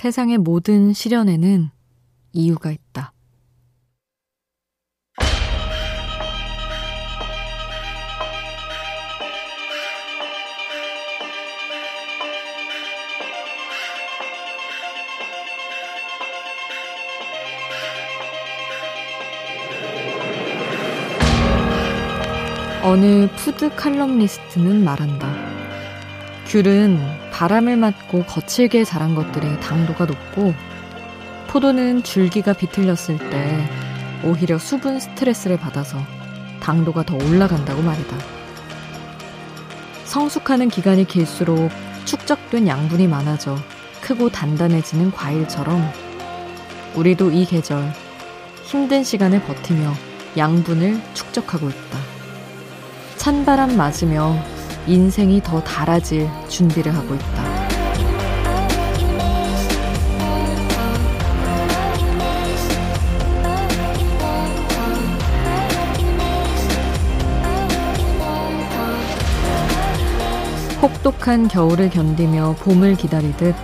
세상의 모든 시련에는 이유가 있다. 어느 푸드 칼럼니스트는 말한다. 귤은 바람을 맞고 거칠게 자란 것들의 당도가 높고 포도는 줄기가 비틀렸을 때 오히려 수분 스트레스를 받아서 당도가 더 올라간다고 말이다. 성숙하는 기간이 길수록 축적된 양분이 많아져 크고 단단해지는 과일처럼 우리도 이 계절 힘든 시간을 버티며 양분을 축적하고 있다. 찬바람 맞으며 인생이 더 달아질 준비를 하고 있다. 혹독한 겨울을 견디며 봄을 기다리듯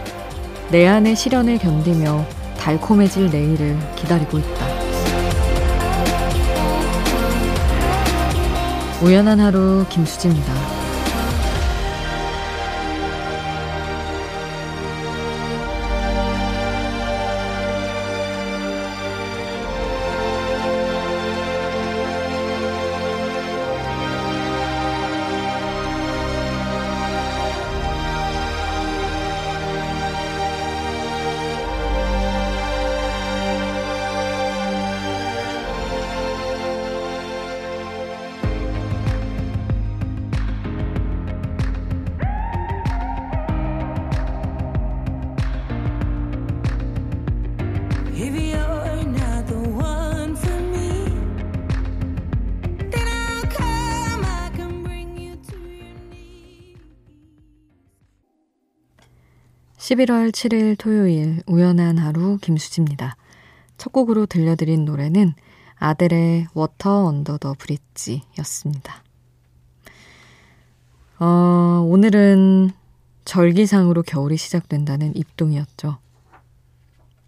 내 안의 시련을 견디며 달콤해질 내일을 기다리고 있다. 우연한 하루 김수지입니다. 11월 7일 토요일 우연한 하루 김수지입니다. 첫 곡으로 들려드린 노래는 아델의 Water Under the Bridge였습니다. 어, 오늘은 절기상으로 겨울이 시작된다는 입동이었죠.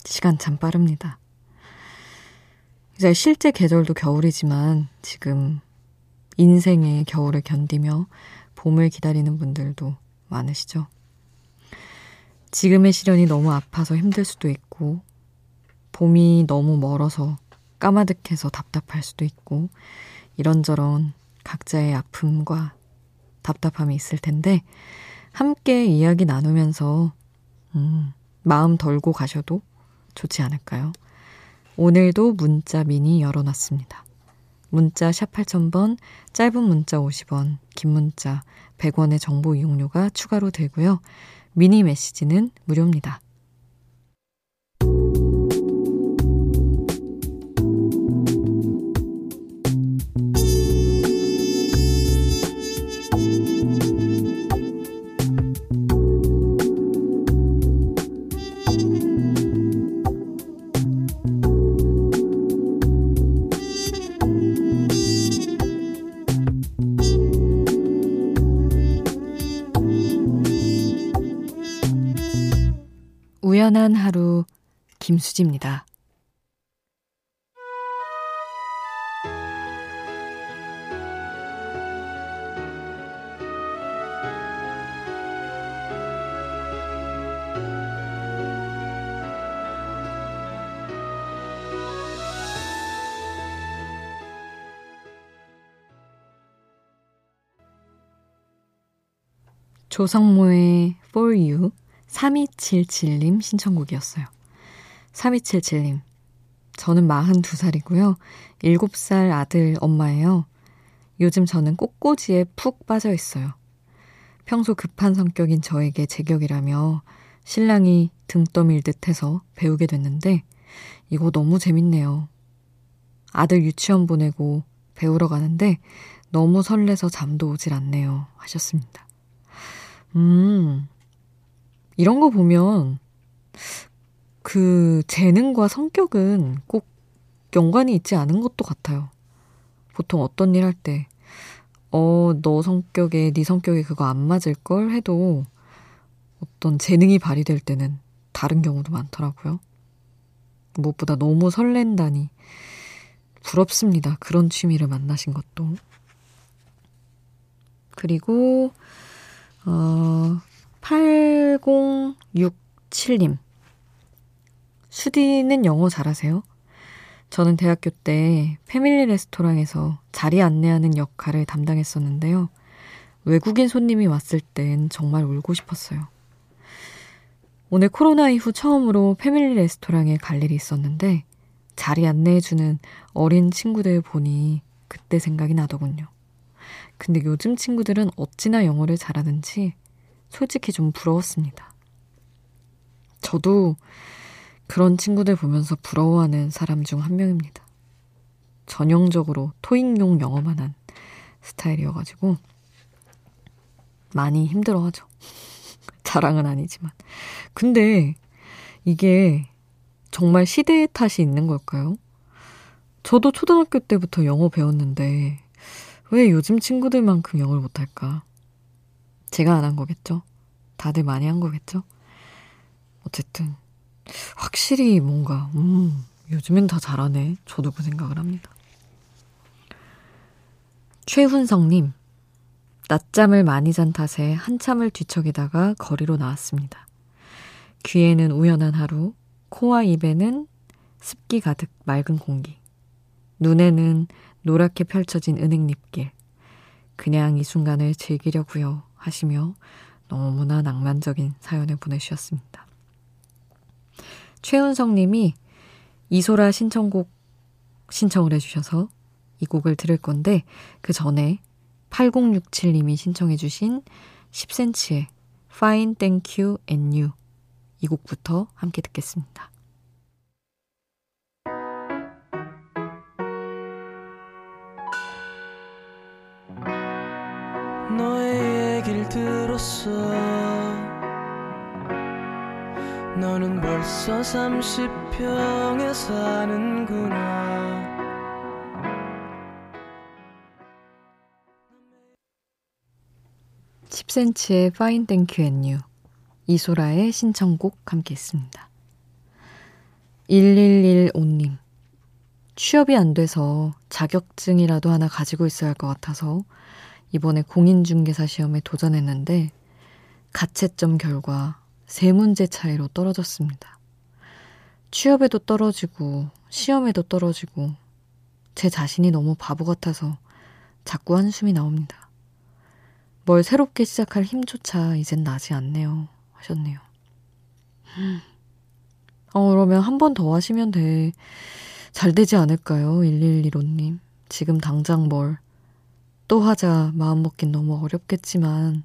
시간 참 빠릅니다. 이제 실제 계절도 겨울이지만 지금 인생의 겨울을 견디며 봄을 기다리는 분들도 많으시죠. 지금의 시련이 너무 아파서 힘들 수도 있고, 봄이 너무 멀어서 까마득해서 답답할 수도 있고, 이런저런 각자의 아픔과 답답함이 있을 텐데, 함께 이야기 나누면서, 음, 마음 덜고 가셔도 좋지 않을까요? 오늘도 문자 미니 열어놨습니다. 문자 샵 8000번, 짧은 문자 50원, 긴 문자 100원의 정보 이용료가 추가로 되고요. 미니 메시지는 무료입니다. 우연한 하루 김수지입니다. 조성모의 For You 3277님 신청곡이었어요. 3277님. 저는 42살이고요. 7살 아들 엄마예요. 요즘 저는 꽃꽂이에 푹 빠져 있어요. 평소 급한 성격인 저에게 제격이라며 신랑이 등 떠밀 듯 해서 배우게 됐는데 이거 너무 재밌네요. 아들 유치원 보내고 배우러 가는데 너무 설레서 잠도 오질 않네요. 하셨습니다. 음, 이런 거 보면 그 재능과 성격은 꼭 연관이 있지 않은 것도 같아요. 보통 어떤 일 할 때, 어, 너 성격에, 네 성격에 그거 안 맞을 걸 해도 어떤 재능이 발휘될 때는 다른 경우도 많더라고요. 무엇보다 너무 설렌다니 부럽습니다. 그런 취미를 만나신 것도. 그리고 어 8067님 수디는 영어 잘하세요? 저는 대학교 때 패밀리 레스토랑에서 자리 안내하는 역할을 담당했었는데요. 외국인 손님이 왔을 땐 정말 울고 싶었어요. 오늘 코로나 이후 처음으로 패밀리 레스토랑에 갈 일이 있었는데 자리 안내해주는 어린 친구들 보니 그때 생각이 나더군요. 근데 요즘 친구들은 어찌나 영어를 잘하는지 솔직히 좀 부러웠습니다. 저도 그런 친구들 보면서 부러워하는 사람 중 한 명입니다. 전형적으로 토익용 영어만 한 스타일이어가지고 많이 힘들어 하죠. 자랑은 아니지만. 근데 이게 정말 시대의 탓이 있는 걸까요? 저도 초등학교 때부터 영어 배웠는데 왜 요즘 친구들만큼 영어를 못할까? 제가 안 한 거겠죠? 다들 많이 한 거겠죠? 어쨌든 확실히 뭔가 음 요즘엔 다 잘하네. 저도 그 생각을 합니다. 최훈성님 낮잠을 많이 잔 탓에 한참을 뒤척이다가 거리로 나왔습니다. 귀에는 우연한 하루, 코와 입에는 습기 가득 맑은 공기, 눈에는 노랗게 펼쳐진 은행잎길. 그냥 이 순간을 즐기려고요 하시며 너무나 낭만적인 사연을 보내주셨습니다. 최은성 님이 이소라 신청곡 신청을 해주셔서 이 곡을 들을 건데 그 전에 8067 님이 신청해 주신 10cm의 Fine Thank You and You 이 곡부터 함께 듣겠습니다. 들었어. 너는 벌써 30평에 사는구나. 10cm의 Fine Thank You and You. 이소라의 신청곡 함께 했습니다. 1115님. 취업이 안 돼서 자격증이라도 하나 가지고 있어야 할 것 같아서 이번에 공인중개사 시험에 도전했는데 가채점 결과 세 문제 차이로 떨어졌습니다. 취업에도 떨어지고 시험에도 떨어지고 제 자신이 너무 바보 같아서 자꾸 한숨이 나옵니다. 뭘 새롭게 시작할 힘조차 이젠 나지 않네요. 하셨네요. 어, 그러면 한 번 더 하시면 돼. 잘 되지 않을까요? 1115님. 지금 당장 뭘 또 하자 마음 먹긴 너무 어렵겠지만,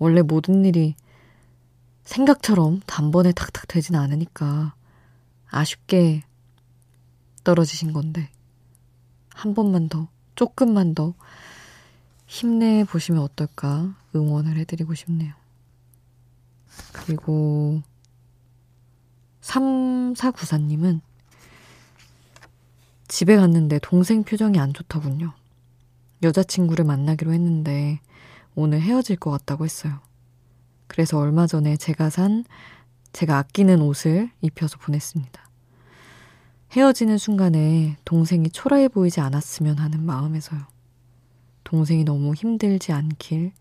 원래 모든 일이 생각처럼 단번에 탁탁 되진 않으니까 아쉽게 떨어지신 건데, 한 번만 더, 조금만 더 힘내 보시면 어떨까 응원을 해드리고 싶네요. 그리고 3494님은 집에 갔는데 동생 표정이 안 좋더군요. 여자친구를 만나기로 했는데 오늘 헤어질 것 같다고 했어요. 그래서 얼마 전에 제가 산 제가 아끼는 옷을 입혀서 보냈습니다. 헤어지는 순간에 동생이 초라해 보이지 않았으면 하는 마음에서요. 동생이 너무 힘들지 않길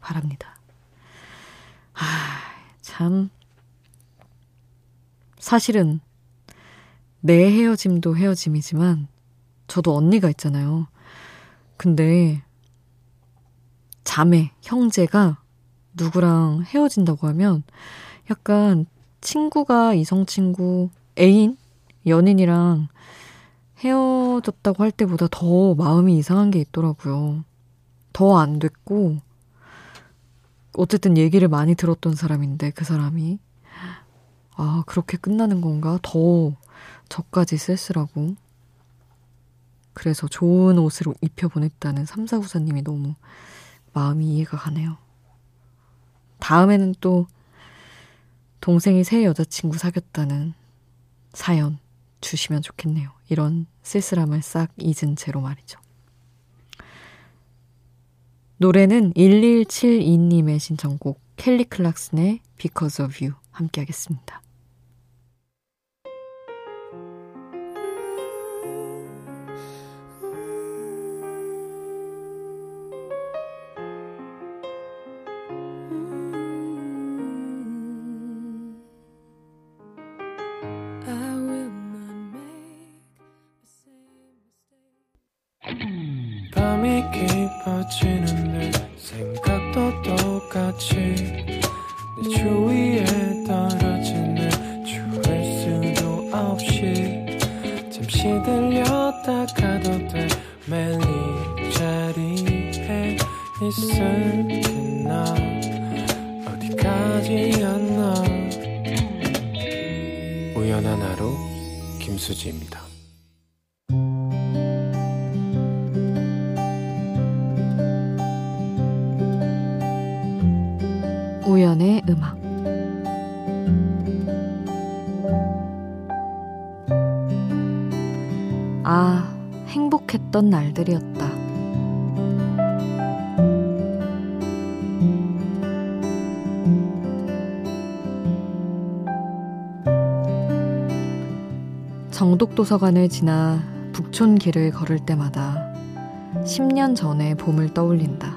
바랍니다. 아, 참. 사실은 내 헤어짐도 헤어짐이지만 저도 언니가 있잖아요. 근데 자매, 형제가 누구랑 헤어진다고 하면 약간 친구가 이성 친구, 애인, 연인이랑 헤어졌다고 할 때보다 더 마음이 이상한 게 있더라고요. 더 안 됐고, 어쨌든 얘기를 많이 들었던 사람인데, 그 사람이. 아, 그렇게 끝나는 건가? 더 저까지 쓸쓸하고. 그래서 좋은 옷을 입혀보냈다는 삼사구사님이 너무 마음이 이해가 가네요. 다음에는 또 동생이 새 여자친구 사귀었다는 사연 주시면 좋겠네요. 이런 쓸쓸함을 싹 잊은 채로 말이죠. 노래는 1172님의 신청곡 켈리 클락슨의 Because of You 함께 하겠습니다. 음악 아, 행복했던 날들이었다. 정독도서관을 지나 북촌 길을 걸을 때마다 10년 전의 봄을 떠올린다.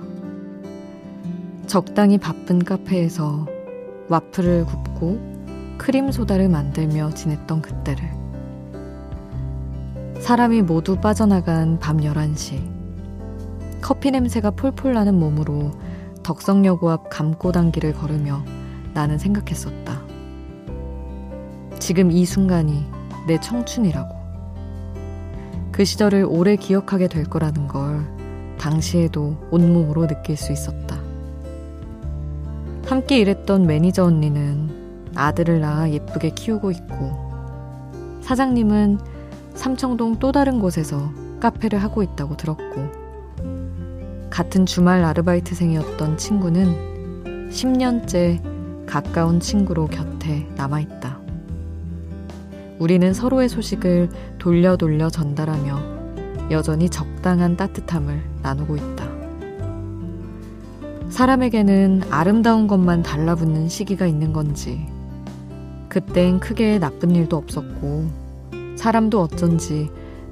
적당히 바쁜 카페에서 와플을 굽고 크림 소다를 만들며 지냈던 그때를 사람이 모두 빠져나간 밤 11시 커피 냄새가 폴폴 나는 몸으로 덕성여고 앞 감고단길을 걸으며 나는 생각했었다. 지금 이 순간이 내 청춘이라고. 그 시절을 오래 기억하게 될 거라는 걸 당시에도 온몸으로 느낄 수 있었다. 함께 일했던 매니저 언니는 아들을 낳아 예쁘게 키우고 있고, 사장님은 삼청동 또 다른 곳에서 카페를 하고 있다고 들었고, 같은 주말 아르바이트생이었던 친구는 10년째 가까운 친구로 곁에 남아있다. 우리는 서로의 소식을 돌려 돌려 전달하며 여전히 적당한 따뜻함을 나누고 있다. 사람에게는 아름다운 것만 달라붙는 시기가 있는 건지, 그땐 크게 나쁜 일도 없었고, 사람도 어쩐지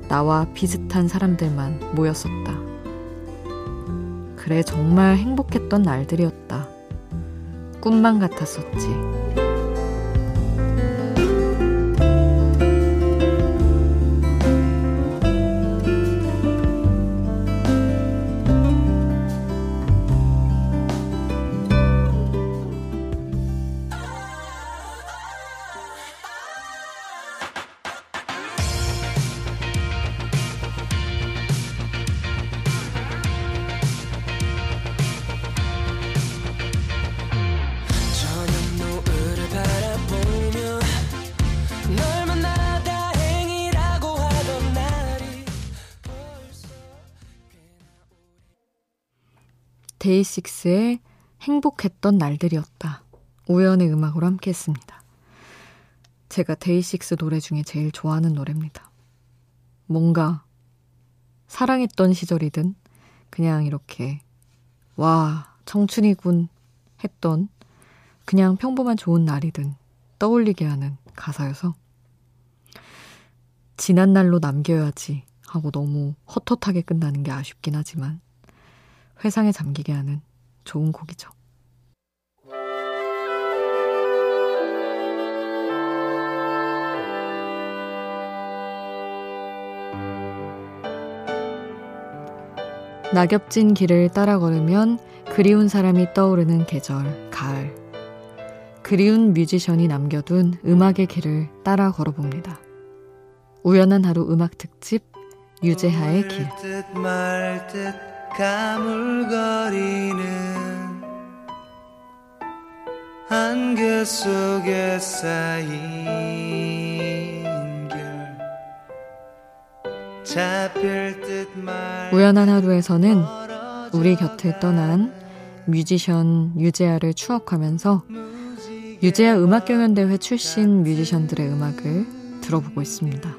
나와 비슷한 사람들만 모였었다. 그래, 정말 행복했던 날들이었다. 꿈만 같았었지. 데이식스의 행복했던 날들이었다. 우연의 음악으로 함께 했습니다. 제가 데이식스 노래 중에 제일 좋아하는 노래입니다. 뭔가 사랑했던 시절이든 그냥 이렇게 와 청춘이군 했던 그냥 평범한 좋은 날이든 떠올리게 하는 가사여서 지난 날로 남겨야지 하고 너무 헛헛하게 끝나는 게 아쉽긴 하지만 회상에 잠기게 하는 좋은 곡이죠. 낙엽진 길을 따라 걸으면 그리운 사람이 떠오르는 계절, 가을. 그리운 뮤지션이 남겨둔 음악의 길을 따라 걸어봅니다. 우연한 하루 음악 특집, 유재하의 길. 가물거리는 안개 속에 쌓인 결 잡힐 듯 우연한 하루에서는 우리 곁을 떠난 뮤지션 유재하를 추억하면서 유재하 음악경연대회 출신 뮤지션들의 음악을 들어보고 있습니다.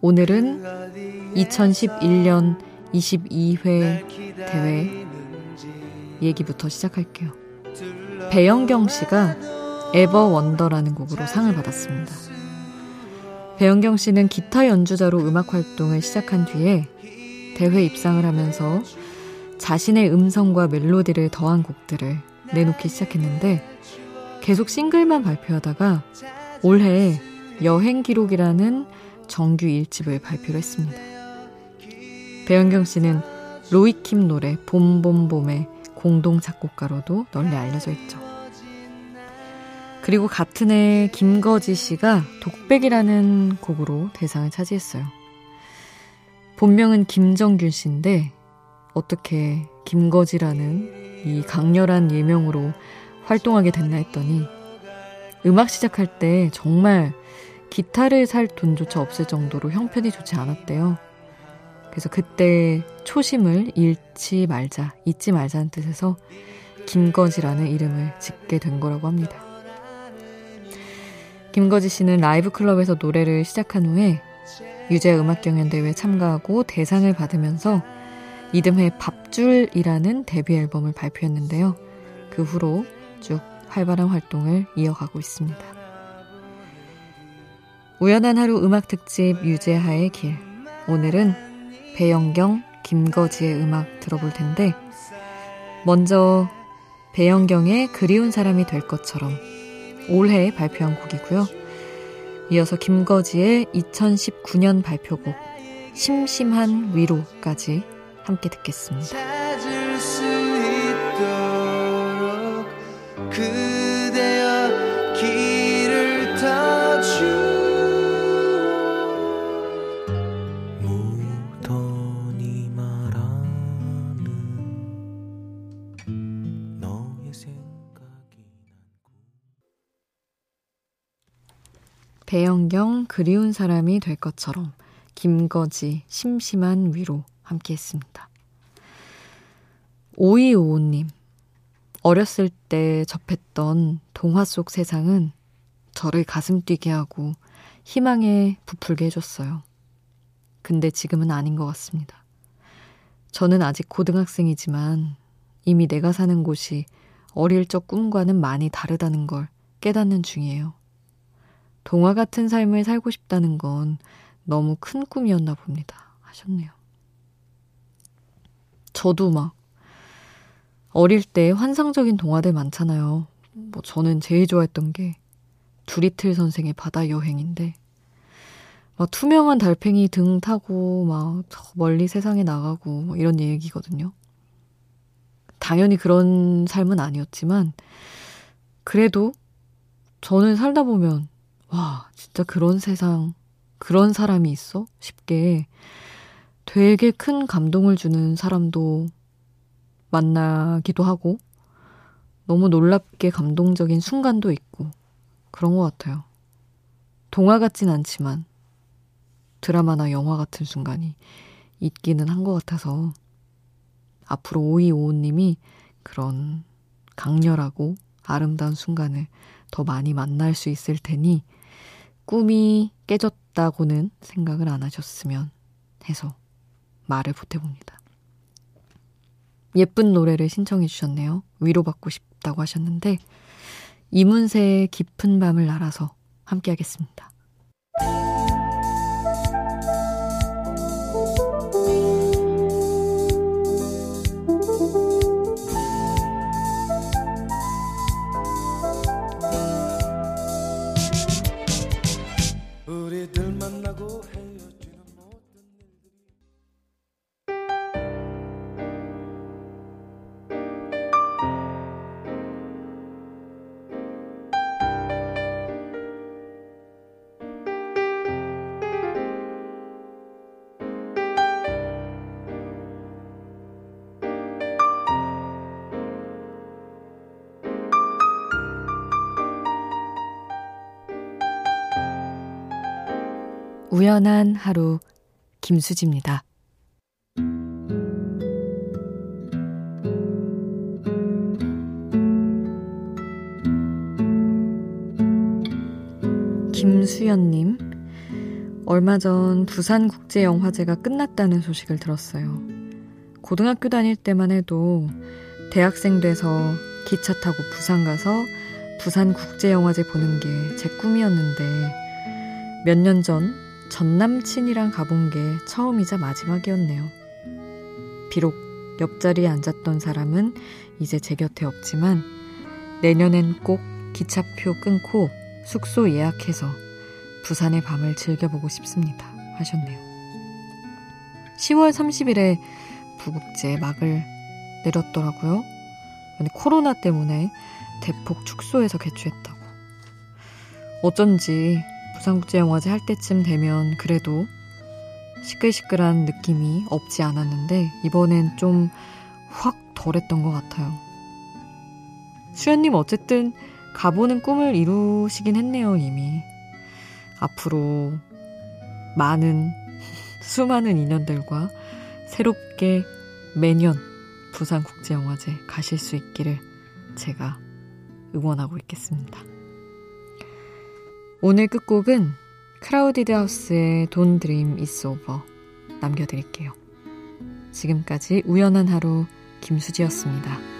오늘은 2011년 22회 대회 얘기부터 시작할게요. 배영경 씨가 에버 원더라는 곡으로 상을 받았습니다. 배영경 씨는 기타 연주자로 음악 활동을 시작한 뒤에 대회 입상을 하면서 자신의 음성과 멜로디를 더한 곡들을 내놓기 시작했는데 계속 싱글만 발표하다가 올해 여행 기록이라는 정규 1집을 발표를 했습니다. 배영경 씨는 로이킴 노래 봄봄봄의 공동 작곡가로도 널리 알려져 있죠. 그리고 같은 해 김거지 씨가 독백이라는 곡으로 대상을 차지했어요. 본명은 김정균 씨인데 어떻게 김거지라는 이 강렬한 예명으로 활동하게 됐나 했더니 음악 시작할 때 정말 기타를 살 돈조차 없을 정도로 형편이 좋지 않았대요. 그래서 그때 초심을 잃지 말자, 잊지 말자는 뜻에서 김거지라는 이름을 짓게 된 거라고 합니다. 김거지 씨는 라이브 클럽에서 노래를 시작한 후에 유재 음악 경연 대회에 참가하고 대상을 받으면서 이듬해 밥줄이라는 데뷔 앨범을 발표했는데요. 그 후로 쭉 활발한 활동을 이어가고 있습니다. 우연한 하루 음악 특집 유재하의 길. 오늘은 배영경, 김거지의 음악 들어볼 텐데, 먼저 배영경의 그리운 사람이 될 것처럼 올해 발표한 곡이고요. 이어서 김거지의 2019년 발표곡 심심한 위로까지 함께 듣겠습니다. 배영경 그리운 사람이 될 것처럼 김거지 심심한 위로 함께 했습니다. 5255님 어렸을 때 접했던 동화 속 세상은 저를 가슴 뛰게 하고 희망에 부풀게 해줬어요. 근데 지금은 아닌 것 같습니다. 저는 아직 고등학생이지만 이미 내가 사는 곳이 어릴 적 꿈과는 많이 다르다는 걸 깨닫는 중이에요. 동화 같은 삶을 살고 싶다는 건 너무 큰 꿈이었나 봅니다. 하셨네요. 저도 막 어릴 때 환상적인 동화들 많잖아요. 뭐 저는 제일 좋아했던 게 두리틀 선생의 바다 여행인데 막 투명한 달팽이 등 타고 막 멀리 세상에 나가고 뭐 이런 얘기거든요. 당연히 그런 삶은 아니었지만 그래도 저는 살다 보면 와, 진짜 그런 세상, 그런 사람이 있어? 싶게 되게 큰 감동을 주는 사람도 만나기도 하고, 너무 놀랍게 감동적인 순간도 있고, 그런 것 같아요. 동화 같진 않지만, 드라마나 영화 같은 순간이 있기는 한 것 같아서, 앞으로 오이오오님이 그런 강렬하고 아름다운 순간을 더 많이 만날 수 있을 테니, 꿈이 깨졌다고는 생각을 안 하셨으면 해서 말을 보태봅니다. 예쁜 노래를 신청해 주셨네요. 위로받고 싶다고 하셨는데 이문세의 깊은 밤을 날아서 함께 하겠습니다. 우연한 하루 김수지입니다. 김수연님, 얼마 전 부산국제영화제가 끝났다는 소식을 들었어요. 고등학교 다닐 때만 해도 대학생 돼서 기차 타고 부산 가서 부산국제영화제 보는 게 제 꿈이었는데 몇 년 전 전 남친이랑 가본 게 처음이자 마지막이었네요. 비록 옆자리에 앉았던 사람은 이제 제 곁에 없지만 내년엔 꼭 기차표 끊고 숙소 예약해서 부산의 밤을 즐겨보고 싶습니다. 하셨네요. 10월 30일에 부국제 막을 내렸더라고요. 코로나 때문에 대폭 축소해서 개최했다고. 어쩐지 부산국제영화제 할 때쯤 되면 그래도 시끌시끌한 느낌이 없지 않았는데 이번엔 좀 확 덜했던 것 같아요. 수현님 어쨌든 가보는 꿈을 이루시긴 했네요, 이미. 앞으로 많은, 수많은 인연들과 새롭게 매년 부산국제영화제 가실 수 있기를 제가 응원하고 있겠습니다. 오늘 끝곡은 Crowded House의 Don't Dream It's Over 남겨드릴게요. 지금까지 우연한 하루 김수지였습니다.